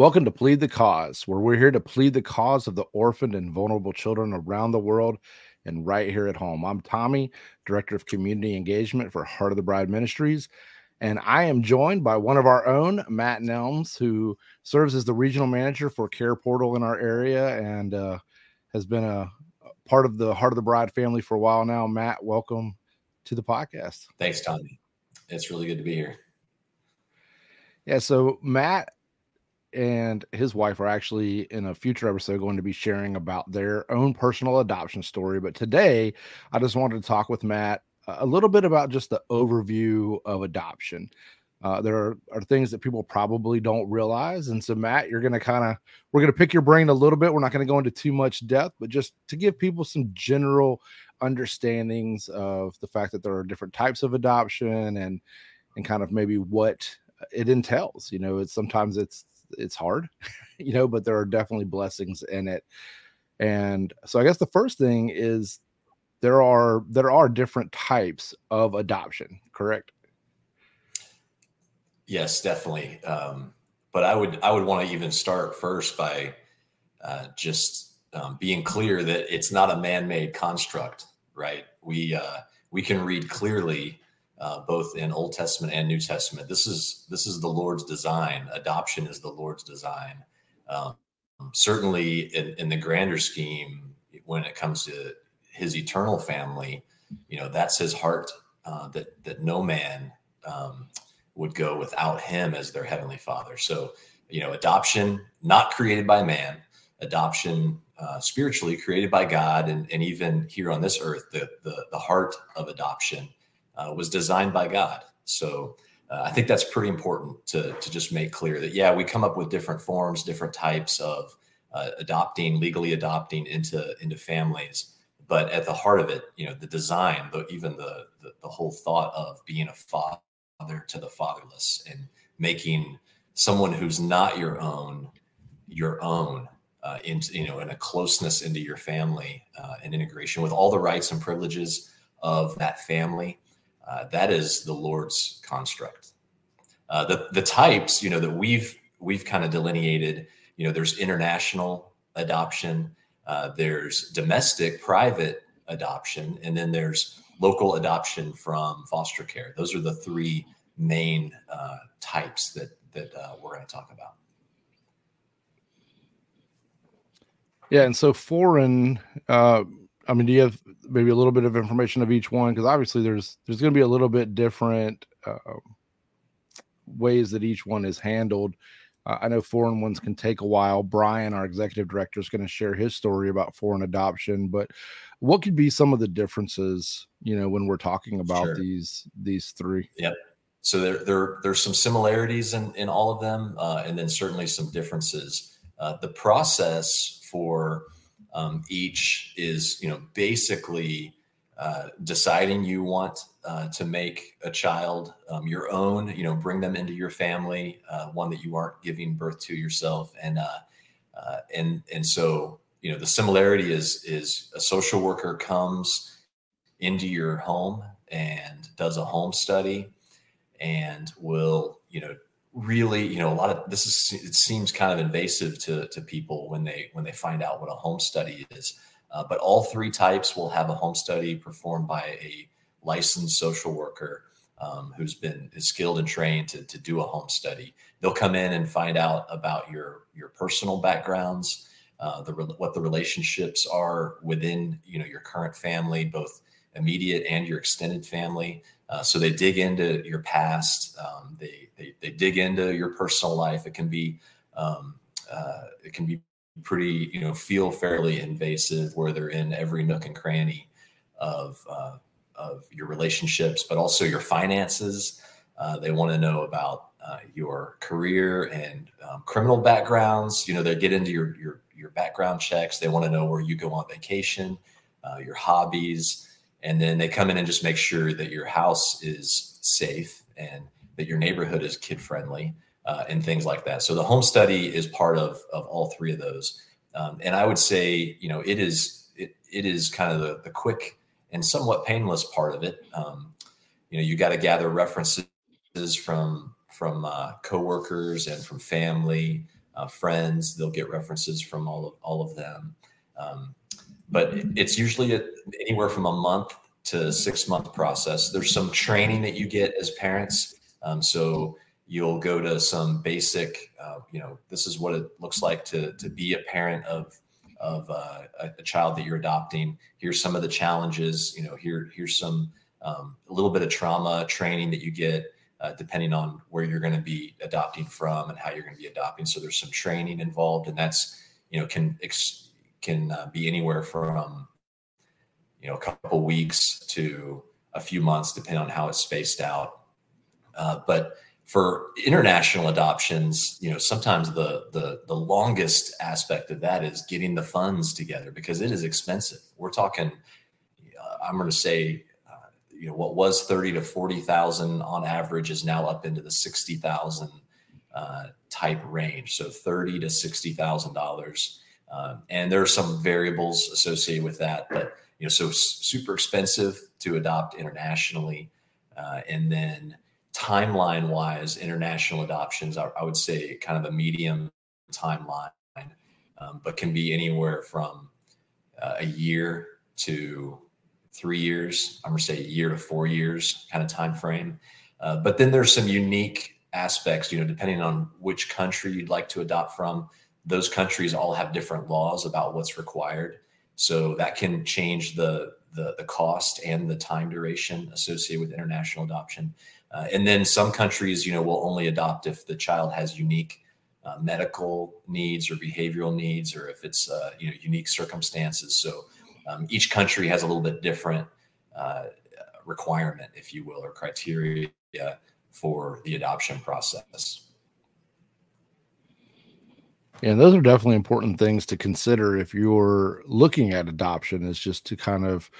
Welcome to Plead the Cause, where we're here to plead the cause of the orphaned and vulnerable children around the world and right here at home. I'm Tommy, Director of Community Engagement for Heart of the Bride Ministries, and I am joined by one of our own, Matt Nelms, who serves as the regional manager for Care Portal in our area and uh, has been a part of the Heart of the Bride family for a while now. Matt, welcome to the podcast. Thanks, Tommy. It's really good to be here. Yeah, so Matt and his wife are actually in a future episode going to be sharing about their own personal adoption story. But today, I just wanted to talk with Matt a little bit about just the overview of adoption. Uh, there are, are, things that people probably don't realize. And so, Matt, you're going to kind of, we're going to pick your brain a little bit. We're not going to go into too much depth, but just to give people some general understandings of the fact that there are different types of adoption and, and kind of maybe what it entails. You know, it's sometimes it's it's hard, you know, but there are definitely blessings in it. And so I guess the first thing is there are there are different types of adoption, correct? Yes, definitely. Um, but I would I would want to even start first by uh, just um, being clear that it's not a man-made construct, right? We uh, we can read clearly uh, both in Old Testament and New Testament. This is this is the Lord's design. Adoption is the Lord's design. Um, certainly, in, in, the grander scheme, when it comes to His eternal family, you know that's His heart. Uh, that that no man um, would go without Him as their heavenly Father. So, you know, adoption not created by man, adoption uh, spiritually created by God, and, and even here on this earth, the, the the heart of adoption uh, was designed by God. So uh, I think that's pretty important to, to just make clear that, yeah, we come up with different forms, different types of uh, adopting, legally adopting into, into families. But at the heart of it, you know, the design, the, even the, the, the whole thought of being a father to the fatherless and making someone who's not your own your own uh, into you know in a closeness into your family uh, and integration with all the rights and privileges of that family uh, that is the Lord's construct. Uh, the the types, you know, that we've we've kind of delineated. You know, there's international adoption, uh, there's domestic private adoption, and then there's local adoption from foster care. Those are the three main uh, types that that uh, we're going to talk about. Yeah, and so foreign. I mean, do you have maybe a little bit of information of each one because obviously there's there's going to be a little bit different uh, ways that each one is handled. Uh, I know foreign ones can take a while. Brian, our executive director, is going to share his story about foreign adoption. But what could be some of the differences, you know, when we're talking about sure. these these three? Yep. So there there there's some similarities in in all of them, uh, and then certainly some differences. Uh, the process for um, each is, you know, basically uh, deciding you want uh, to make a child um, your own, you know, bring them into your family, uh, one that you aren't giving birth to yourself, and uh, uh, and and so you know the similarity is is a social worker comes into your home and does a home study and will you know really you know a lot of this is it seems kind of invasive to to people when they when they find out what a home study is. Uh, but all three types will have a home study performed by a licensed social worker um, who's been is skilled and trained to, to do a home study. They'll come in and find out about your your personal backgrounds uh, the what the relationships are within you know your current family both immediate and your extended family uh, so they dig into your past. Um, they, they, they dig into your personal life. It can be um, uh, it can be pretty you know feel fairly invasive where they're in every nook and cranny of uh, of your relationships, but also your finances. Uh, they want to know about uh, your career and um, criminal backgrounds. You know, they get into your your your background checks. They want to know where you go on vacation, your hobbies and then they come in and just make sure that your house is safe and that your neighborhood is kid friendly uh, and things like that so the home study is part of of all three of those um, and i would say you know it is it, it is kind of the, the quick and somewhat painless part of it um, you know you got to gather references from from uh, coworkers and from family uh, friends. They'll get references from all of all of them. Um, but it's usually a, anywhere from a month to six month process. There's some training that you get as parents. Um, so you'll go to some basic, uh, you know, this is what it looks like to to be a parent of of uh, a, a, child that you're adopting. Here's some of the challenges. You know, here here's some um, a little bit of trauma training that you get. Uh, depending on where you're going to be adopting from and how you're going to be adopting. So there's some training involved, and that's you know can ex- can uh, be anywhere from you know a couple weeks to a few months, depending on how it's spaced out. Uh, but for international adoptions, you know, sometimes the, the the longest aspect of that is getting the funds together because it is expensive. We're talking, uh, I'm going to say, uh, you know, what was thirty to forty thousand on average is now up into the sixty thousand uh, type range. So thirty to sixty thousand dollars, um, and there are some variables associated with that. But you know, so super expensive to adopt internationally, uh, and then timeline wise, international adoptions, I, I, would say kind of a medium timeline, um, but can be anywhere from uh, a year to three years. I'm to say a year to four years kind of time frame. Uh, but then there's some unique aspects, you know, depending on which country you'd like to adopt from. Those countries all have different laws about what's required. So that can change the, the, the cost and the time duration associated with international adoption. Uh, and then some countries, you know, will only adopt if the child has unique uh, medical needs or behavioral needs, or if it's uh, you know unique circumstances. So um, each country has a little bit different uh, requirement, if you will, or criteria for the adoption process. And those are definitely important things to consider if you're looking at adoption. Is just to kind of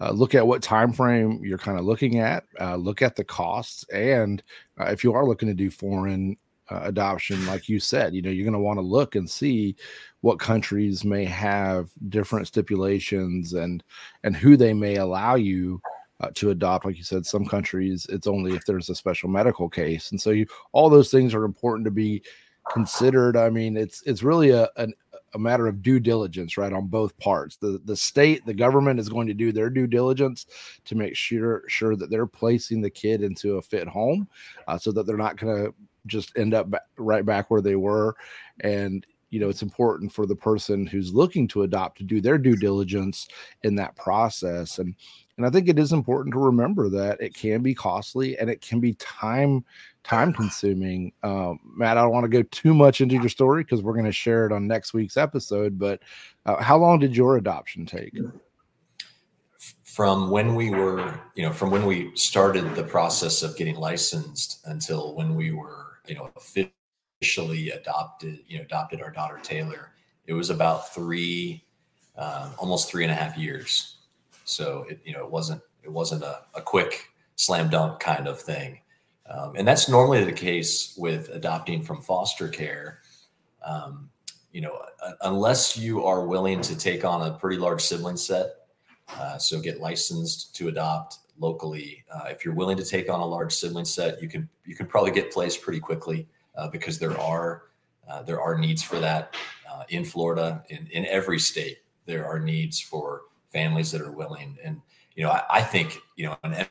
uh, look at what time frame you're kind of looking at uh, look at the costs and uh, if you are looking to do foreign uh, adoption like you said you know you're going to want to look and see what countries may have different stipulations and and who they may allow you uh, to adopt like you said some countries it's only if there's a special medical case and so you all those things are important to be considered i mean it's it's really a an a matter of due diligence, right, on both parts. The the state, the government is going to do their due diligence to make sure sure that they're placing the kid into a fit home, uh, so that they're not going to just end up right back where they were. And you know, it's important for the person who's looking to adopt to do their due diligence in that process. And and I think it is important to remember that it can be costly and it can be time time consuming. Um, Matt, I don't want to go too much into your story because we're going to share it on next week's episode. But uh, how long did your adoption take? From when we were, you know, from when we started the process of getting licensed until when we were, you know, officially adopted, you know, adopted our daughter Taylor, it was about three, um, almost three and a half years. So it, you know, it wasn't it wasn't a, a quick slam dunk kind of thing. Um, and that's normally the case with adopting from foster care. Um, you know, unless you are willing to take on a pretty large sibling set, uh, so get licensed to adopt locally. Uh, if you're willing to take on a large sibling set, you can you can probably get placed pretty quickly uh, because there are uh, there are needs for that uh, in Florida in in every state. There are needs for families that are willing, and you know, I, I think you know an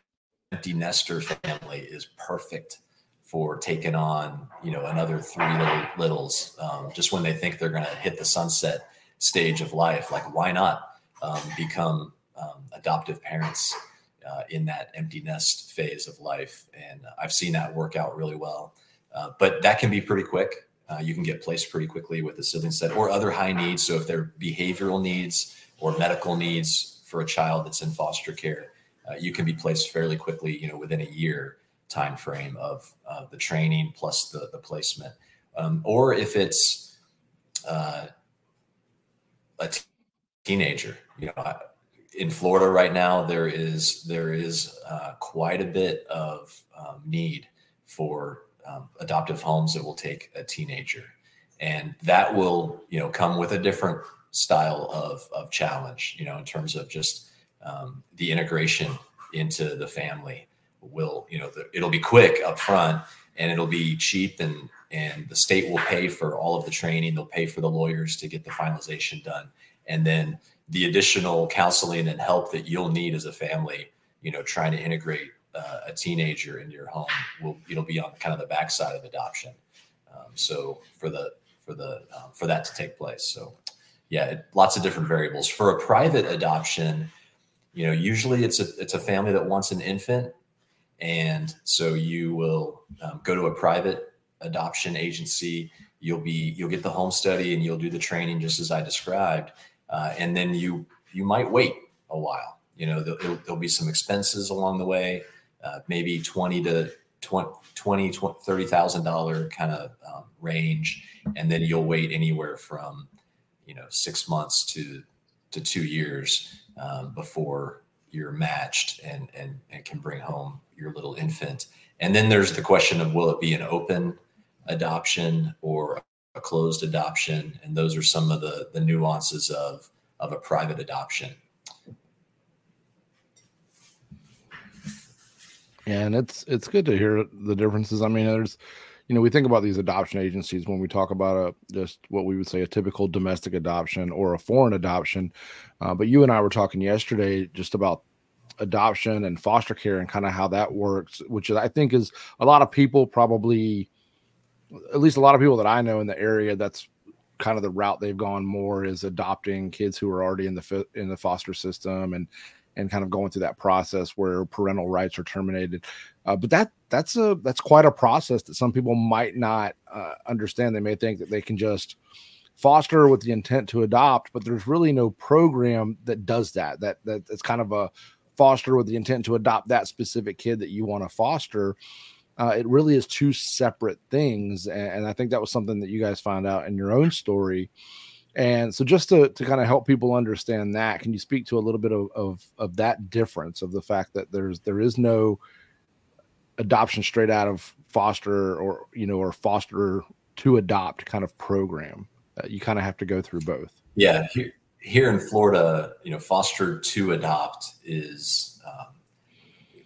empty nester family is perfect for taking on you know another three little littles um, just when they think they're going to hit the sunset stage of life. Like why not um, become um, adoptive parents uh, in that empty nest phase of life? And i've seen that work out really well uh, but that can be pretty quick uh, you can get placed pretty quickly with a sibling set or other high needs so if they're behavioral needs or medical needs for a child that's in foster care uh, you can be placed fairly quickly, you know, within a year time frame of the training plus the the placement. Um, or if it's uh, a t- teenager, you know, in Florida right now there is there is uh, quite a bit of um, need for um, adoptive homes that will take a teenager, and that will you know come with a different style of of challenge, you know, in terms of just um, the integration into the family will you know the, it'll be quick up front and it'll be cheap and and the state will pay for all of the training. They'll pay for the lawyers to get the finalization done, and then the additional counseling and help that you'll need as a family. You know, trying to integrate uh, a teenager into your home will it'll be on kind of the backside of adoption. Um, so for the for the um, for that to take place. So yeah, it, lots of different variables for a private adoption. You know, usually it's a it's a family that wants an infant, and so you will um, go to a private adoption agency. You'll be you'll get the home study and you'll do the training just as I described, uh, and then you you might wait a while. You know, there'll, there'll be some expenses along the way, uh, maybe twenty to 20, 20 30,000 dollar kind of um, range. And then you'll wait anywhere from, you know, six months to, to two years um, before you're matched and, and, and can bring home your little infant. And then there's the question of, will it be an open adoption or a closed adoption? And those are some of the, the nuances of, of a private adoption. And it's it's good to hear the differences. I mean, there's you know we think about these adoption agencies when we talk about a just what we would say a typical domestic adoption or a foreign adoption, uh, but you and I were talking yesterday just about adoption and foster care and kind of how that works, which I think is a lot of people probably, at least a lot of people that I know in the area, that's kind of the route they've gone more is adopting kids who are already in the in the foster system and and kind of going through that process where parental rights are terminated. Uh, but that that's a that's quite a process that some people might not uh, understand. They may think that they can just foster with the intent to adopt, but there's really no program that does that. That that it's kind of a foster with the intent to adopt that specific kid that you want to foster. Uh, it really is two separate things, and, and I think that was something that you guys found out in your own story. And so, just to, to kind of help people understand that, can you speak to a little bit of, of, of that difference of the fact that there's there is no adoption straight out of foster or you know or foster to adopt kind of program? Uh, you kind of have to go through both. Yeah, here, here in Florida, you know, foster to adopt is, um,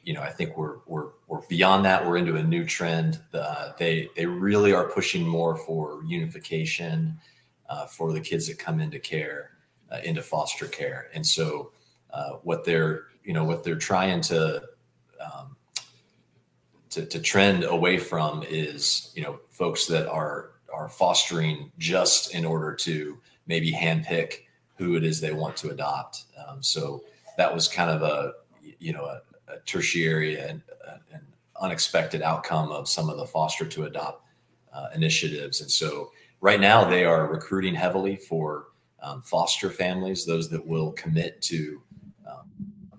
you know, I think we're we're we're beyond that. We're into a new trend. They they really are pushing more for unification uh, for the kids that come into care, uh, into foster care. And so, uh, what they're you know what they're trying to, um, to to trend away from is you know folks that are are fostering just in order to maybe handpick who it is they want to adopt. Um, so that was kind of a you know a, a tertiary and an unexpected outcome of some of the foster to adopt uh, initiatives. And so right now they are recruiting heavily for um, foster families, those that will commit to um,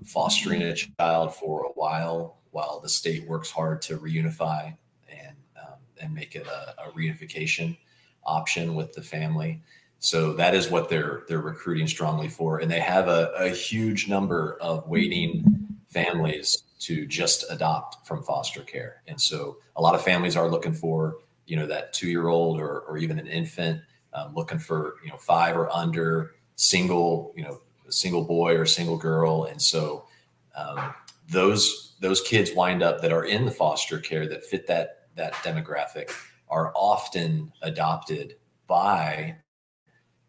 fostering a child for a while while the state works hard to reunify and um, and make it a, a, reunification option with the family. So that is what they're they're recruiting strongly for, and they have a, a huge number of waiting families to just adopt from foster care. And so a lot of families are looking for you know that two year old or, or even an infant um, looking for you know five or under single you know single boy or single girl. And so um, those those kids wind up that are in the foster care that fit that that demographic are often adopted by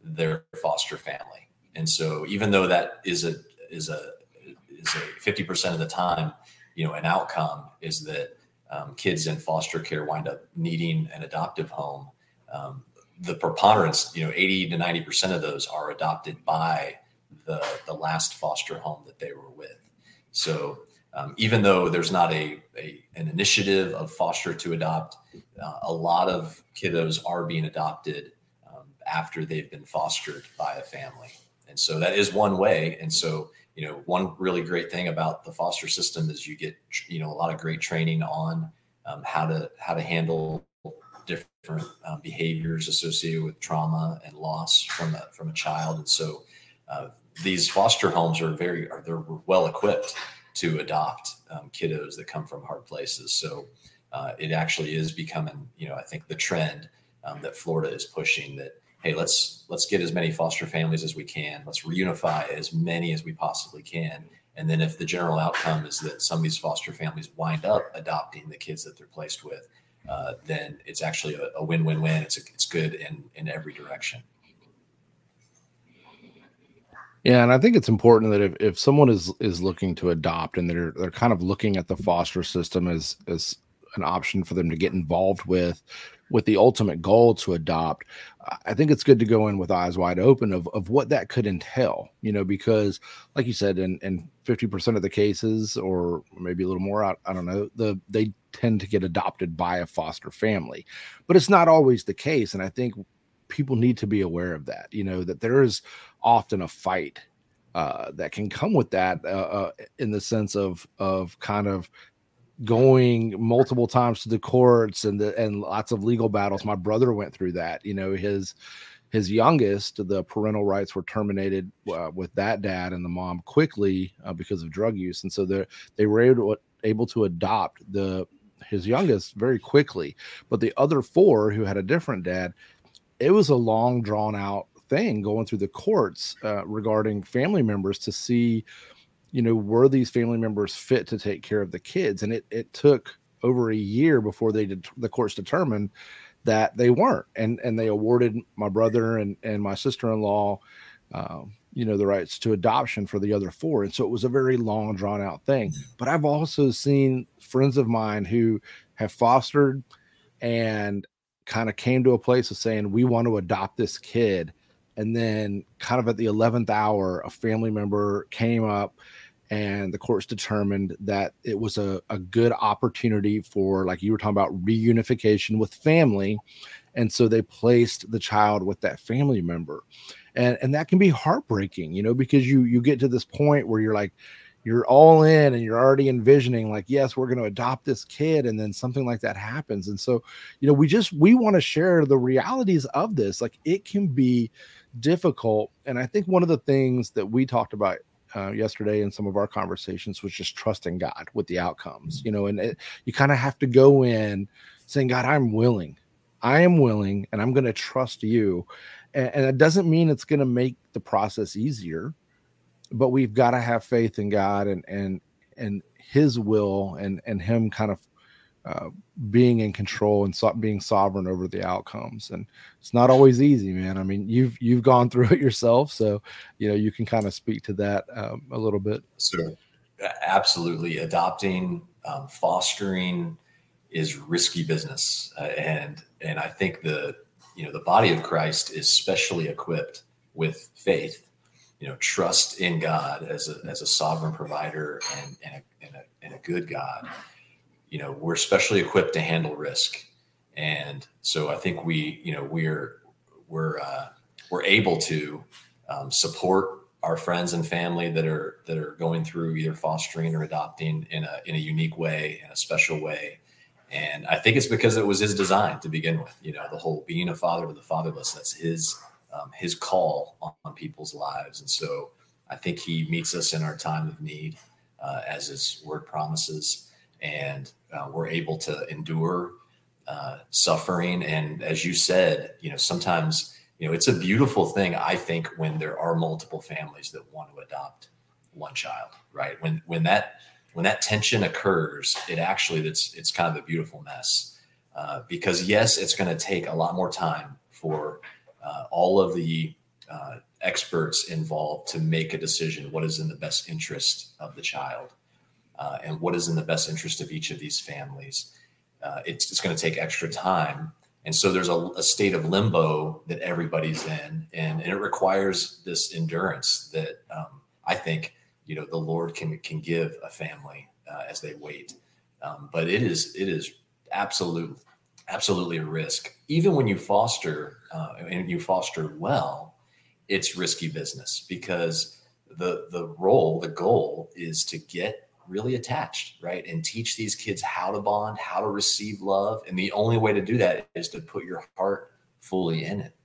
their foster family. And so even though that is a is a is a 50% of the time you know an outcome is that um, kids in foster care wind up needing an adoptive home, um, the preponderance, you know, 80 to 90% of those are adopted by the, the last foster home that they were with. So um, even though there's not a, a, an initiative of foster to adopt, uh, a lot of kiddos are being adopted um, after they've been fostered by a family. And so that is one way. And so you know, one really great thing about the foster system is you get, you know, a lot of great training on um, how to how to handle different um, behaviors associated with trauma and loss from a, from a child. And so, uh, these foster homes are very are they're well equipped to adopt um, kiddos that come from hard places. So, uh, it actually is becoming, you know, I think the trend um, that Florida is pushing that hey, let's let's get as many foster families as we can. Let's reunify as many as we possibly can. And then if the general outcome is that some of these foster families wind up adopting the kids that they're placed with, uh, then it's actually a, a, win-win-win. It's a, it's good in in every direction. Yeah, and I think it's important that if, if someone is is looking to adopt and they're they're kind of looking at the foster system as as an option for them to get involved with with the ultimate goal to adopt i think it's good to go in with eyes wide open of, of what that could entail you know because like you said in, in 50% of the cases or maybe a little more I, I don't know the they tend to get adopted by a foster family but it's not always the case and i think people need to be aware of that you know that there is often a fight uh, that can come with that uh, uh, in the sense of of kind of going multiple times to the courts and the, and lots of legal battles. My brother went through that. You know, his his youngest, the parental rights were terminated uh, with that dad and the mom quickly uh, because of drug use, and so they they were able to, able to adopt the his youngest very quickly. But the other four who had a different dad, it was a long drawn out thing going through the courts uh, regarding family members to see you know, were these family members fit to take care of the kids? And it it took over a year before they did the courts determined that they weren't, and and they awarded my brother and and my sister in law, um, you know, the rights to adoption for the other four, and so it was a very long drawn out thing. But I've also seen friends of mine who have fostered and kind of came to a place of saying we want to adopt this kid and then kind of at the 11th hour a family member came up and the courts determined that it was a, a good opportunity for like you were talking about reunification with family. And so they placed the child with that family member. And and that can be heartbreaking you know because you you get to this point where you're like you're all in and you're already envisioning like yes we're going to adopt this kid and then something like that happens. And so you know we just we want to share the realities of this. Like it can be difficult and i think one of the things that we talked about uh, yesterday in some of our conversations was just trusting God with the outcomes, you know, and it, you kind of have to go in saying, God, I'm willing, I am willing, and I'm going to trust you. And, and it doesn't mean it's going to make the process easier, but we've got to have faith in God and, and, and his will and, and him kind of uh, being in control and so, being sovereign over the outcomes. And it's not always easy man. I mean you've you've gone through it yourself so you know you can kind of speak to that um, a little bit. So absolutely. Adopting um, fostering is risky business uh, and and i think the you know the body of christ is specially equipped with faith you know trust in god as a as a sovereign provider and and a, and a, and a good god you know we're specially equipped to handle risk. And so i think we you know we're we're uh, we're able to um, support our friends and family that are that are going through either fostering or adopting in a in a unique way in a special way. And i think it's because it was his design to begin with you know the whole being a father to the fatherless that's his um, his call on, on, people's lives. And so i think he meets us in our time of need uh, as his word promises. And uh, we're able to endure uh, suffering. And as you said, you know, sometimes you know it's a beautiful thing. I think when there are multiple families that want to adopt one child, right? When when that when that tension occurs, it actually it's it's kind of a beautiful mess. Uh, because yes, it's going to take a lot more time for uh, all of the uh, experts involved to make a decision what is in the best interest of the child uh, and what is in the best interest of each of these families. Uh, it's, it's going to take extra time. And so there's a, a, state of limbo that everybody's in, and, and it requires this endurance that um, I think you know the Lord can can give a family uh, as they wait. Um, but it is it is absolute absolutely a risk. Even when you foster uh, and you foster well, it's risky business because the the role the goal is to get really attached, right? And teach these kids how to bond, how to receive love. And the only way to do that is to put your heart fully in it.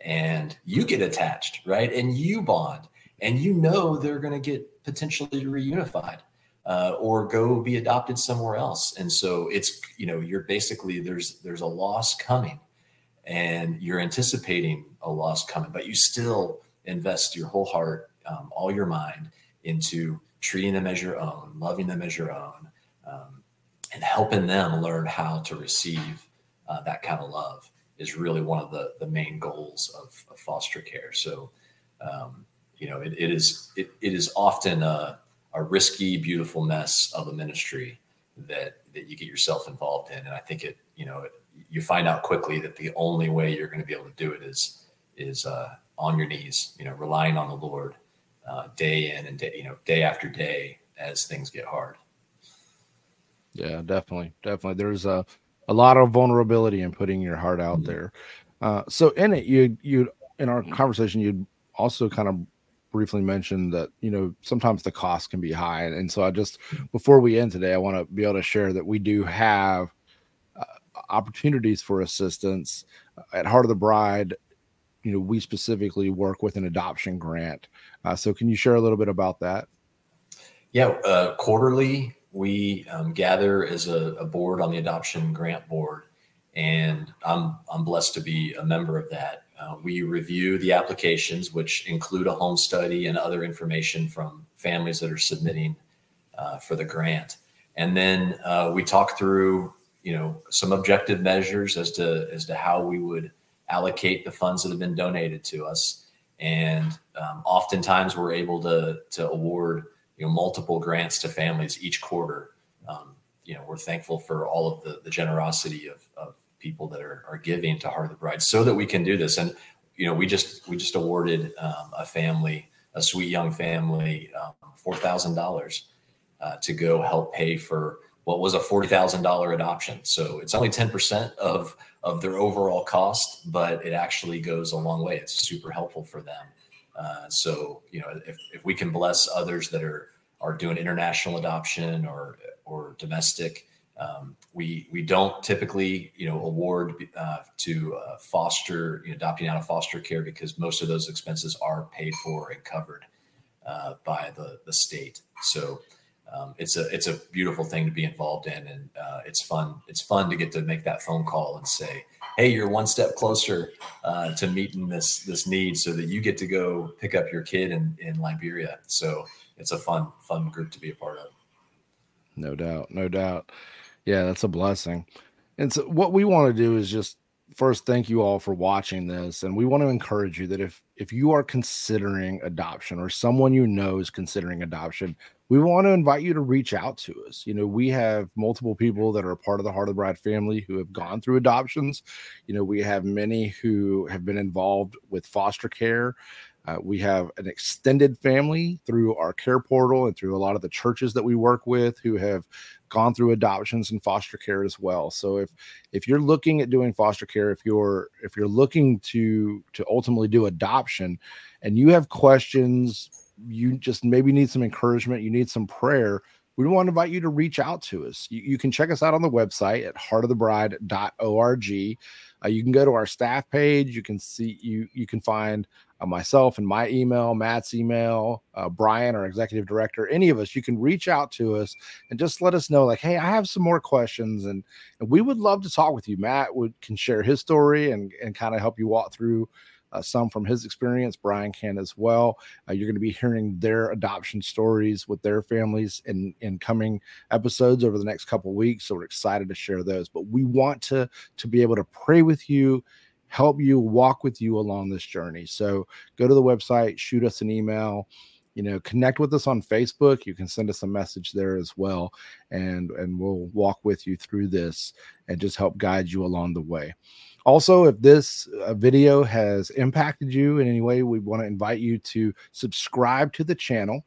And you get attached, right? And you bond, and you know they're going to get potentially reunified uh, or go be adopted somewhere else. And so it's, you know, you're basically there's there's a loss coming and you're anticipating a loss coming, but you still invest your whole heart, um, all your mind into treating them as your own, loving them as your own, um, and helping them learn how to receive uh, that kind of love is really one of the the main goals of, of foster care. So, um, you know, it, it is it, it is often a, a risky, beautiful mess of a ministry that that you get yourself involved in, and I think it you know it, you find out quickly that the only way you're going to be able to do it is is uh, on your knees, you know, relying on the Lord uh, day in and day, you know, day after day as things get hard. Yeah, definitely, definitely. There's a a lot of vulnerability in putting your heart out mm-hmm. there. Uh, so in it, you you in our conversation, you'd also kind of briefly mentioned that you know sometimes the cost can be high, and so I just before we end today, I want to be able to share that we do have uh, opportunities for assistance at Heart of the Bride. You know, we specifically work with an adoption grant. Uh, so, can you share a little bit about that? Yeah, uh, quarterly we um, gather as a, a, board on the adoption grant board, and I'm I'm blessed to be a member of that. Uh, we review the applications, which include a home study and other information from families that are submitting uh, for the grant, and then uh, we talk through you know some objective measures as to as to how we would allocate the funds that have been donated to us, and um, oftentimes we're able to to award you know multiple grants to families each quarter. Um, you know, we're thankful for all of the, the generosity of, of people that are, are giving to Heart of the Bride so that we can do this. And you know, we just we just awarded um, a family, a sweet young family, um, four thousand uh, dollars to go help pay for what was a forty thousand dollar adoption. So it's only ten percent of of their overall cost, but it actually goes a long way. It's super helpful for them. Uh, so you know, if, if we can bless others that are are doing international adoption or or domestic, um, we we don't typically you know award uh, to uh, foster you know, adopting out of foster care because most of those expenses are paid for and covered uh, by the the state. So. Um, it's a it's a beautiful thing to be involved in, and uh, it's fun. It's fun to get to make that phone call and say, hey, you're one step closer uh, to meeting this this need, so that you get to go pick up your kid in in Liberia. So it's a fun fun group to be a part of. No doubt, no doubt. Yeah, that's a blessing. And so what we want to do is just first thank you all for watching this and we want to encourage you that if if you are considering adoption or someone you know is considering adoption we want to invite you to reach out to us. You know, we have multiple people that are part of the Heart of the Bride family who have gone through adoptions. You know, we have many who have been involved with foster care. Uh, we have an extended family through our care portal and through a lot of the churches that we work with who have gone through adoptions and foster care as well. So if if you're looking at doing foster care, if you're if you're looking to to ultimately do adoption and you have questions you just maybe need some encouragement, you need some prayer, we want to invite you to reach out to us. You, you can check us out on the website at heartofthebride.org. Uh, you can go to our staff page. You can see you you can find uh, myself and my email, Matt's email, uh, Brian, our executive director, any of us. You can reach out to us and just let us know, like, hey, I have some more questions, and and we would love to talk with you. Matt would can share his story and and kind of help you walk through uh, some from his experience. Brian can as well. Uh, you're going to be hearing their adoption stories with their families in in coming episodes over the next couple weeks. So we're excited to share those. But we want to to be able to pray with you help you walk with you along this journey. So go to the website, shoot us an email, you know, connect with us on Facebook. You can send us a message there as well, and and we'll walk with you through this and just help guide you along the way. Also, if this uh, video has impacted you in any way, we want to invite you to subscribe to the channel,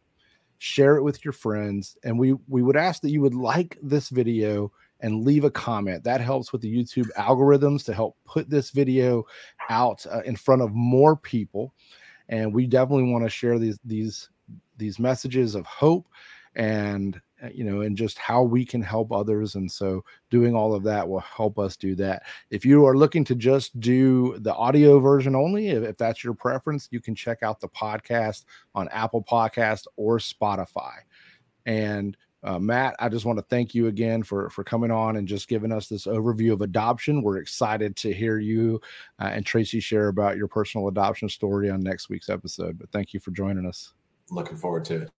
share it with your friends, and we we would ask that you would like this video and leave a comment. That helps with the YouTube algorithms to help put this video out uh, in front of more people. And we definitely want to share these these these messages of hope and you know, and just how we can help others. And so doing all of that will help us do that. If you are looking to just do the audio version only, if, if that's your preference, you can check out the podcast on Apple Podcast or Spotify. And uh, Matt, I just want to thank you again for for coming on and just giving us this overview of adoption. We're excited to hear you uh, and Tracy share about your personal adoption story on next week's episode. But thank you for joining us. Looking forward to it.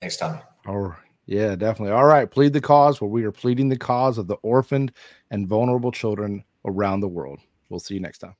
Thanks, Tommy. All right. Yeah, definitely. All right. Plead the cause where we are pleading the cause of the orphaned and vulnerable children around the world. We'll see you next time.